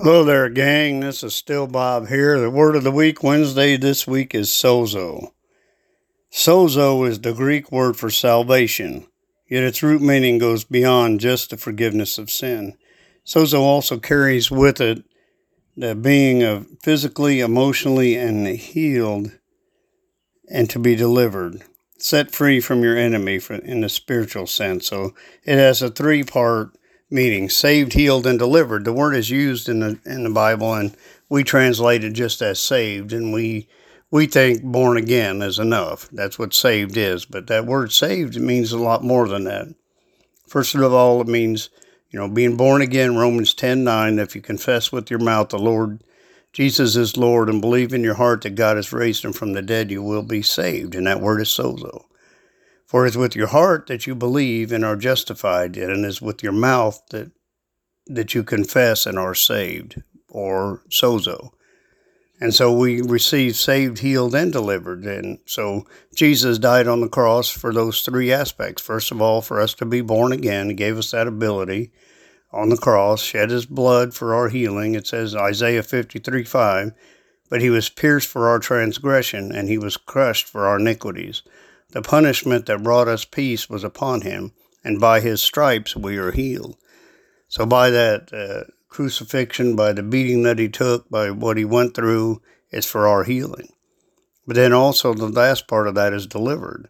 Hello there, gang. This is still Bob here. The word of the week, Wednesday this week, is sozo. Sozo is the Greek word for salvation, yet its root meaning goes beyond just the forgiveness of sin. Sozo also carries with it the being of physically, emotionally, and healed and to be delivered, set free from your enemy in the spiritual sense. So it has a three part meaning saved, healed, and delivered. The word is used in the in the Bible, and we translate it just as saved, and we we think born again is enough. That's what saved is, but that word saved means a lot more than that. First of all, it means you know being born again. Romans ten nine. If you confess with your mouth the Lord Jesus is Lord and believe in your heart that God has raised him from the dead, you will be saved. And that word is sozo. For it is with your heart that you believe and are justified, and it is with your mouth that that you confess and are saved, or sozo. And so we receive saved, healed, and delivered. And so Jesus died on the cross for those three aspects. First of all, for us to be born again, He gave us that ability on the cross, shed His blood for our healing. It says Isaiah 53 5, but He was pierced for our transgression, and He was crushed for our iniquities. The punishment that brought us peace was upon him, and by his stripes we are healed. So, by that uh, crucifixion, by the beating that he took, by what he went through, it's for our healing. But then also the last part of that is delivered.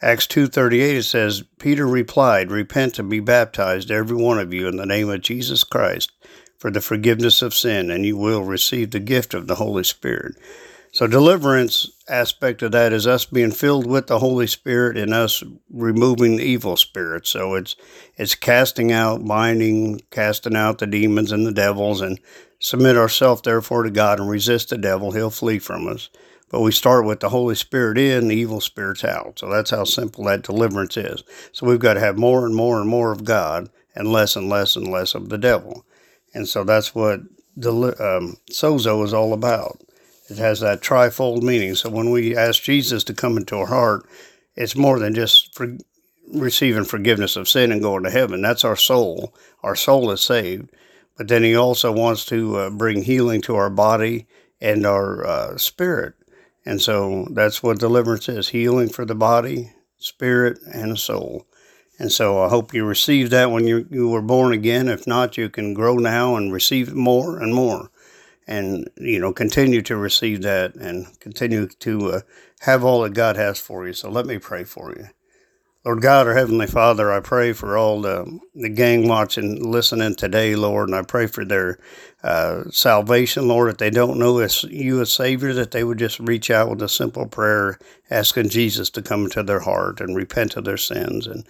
Acts 2:38 it says Peter replied, "Repent and be baptized every one of you in the name of Jesus Christ for the forgiveness of sin, and you will receive the gift of the Holy Spirit." So deliverance aspect of that is us being filled with the Holy Spirit and us removing the evil spirits. So it's it's casting out, binding, casting out the demons and the devils and submit ourselves therefore to God and resist the devil, he'll flee from us. But we start with the Holy Spirit in, the evil spirits out. So that's how simple that deliverance is. So we've got to have more and more and more of God and less and less and less of the devil. And so that's what um, sozo is all about. It has that trifold meaning. So when we ask Jesus to come into our heart, it's more than just for receiving forgiveness of sin and going to heaven. That's our soul. Our soul is saved. But then he also wants to uh, bring healing to our body and our uh, spirit. And so that's what deliverance is healing for the body, spirit, and soul. And so I hope you received that when you, you were born again. If not, you can grow now and receive more and more and you know continue to receive that and continue to uh, have all that God has for you. So let me pray for you. Lord God, our Heavenly Father, I pray for all the, the gang watching, listening today, Lord, and I pray for their uh, salvation, Lord. If they don't know you as Savior, that they would just reach out with a simple prayer, asking Jesus to come into their heart and repent of their sins, and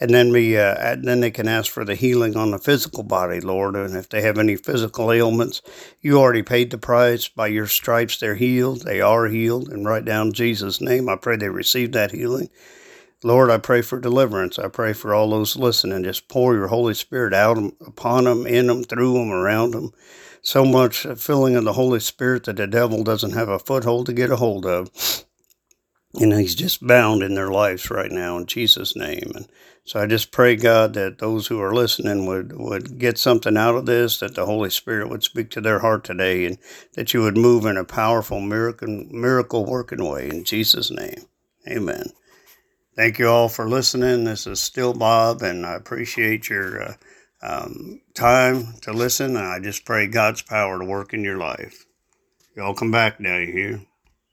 and then we uh, and then they can ask for the healing on the physical body, Lord. And if they have any physical ailments, you already paid the price. By your stripes, they're healed. They are healed, and right down Jesus' name, I pray they receive that healing. Lord, I pray for deliverance. I pray for all those listening. Just pour your Holy Spirit out upon them, in them, through them, around them. So much uh, filling of the Holy Spirit that the devil doesn't have a foothold to get a hold of. And he's just bound in their lives right now in Jesus' name. And so I just pray, God, that those who are listening would, would get something out of this, that the Holy Spirit would speak to their heart today, and that you would move in a powerful miracle, miracle working way in Jesus' name. Amen. Thank you all for listening. This is still Bob, and I appreciate your uh, um, time to listen. And I just pray God's power to work in your life. Y'all come back now, you hear?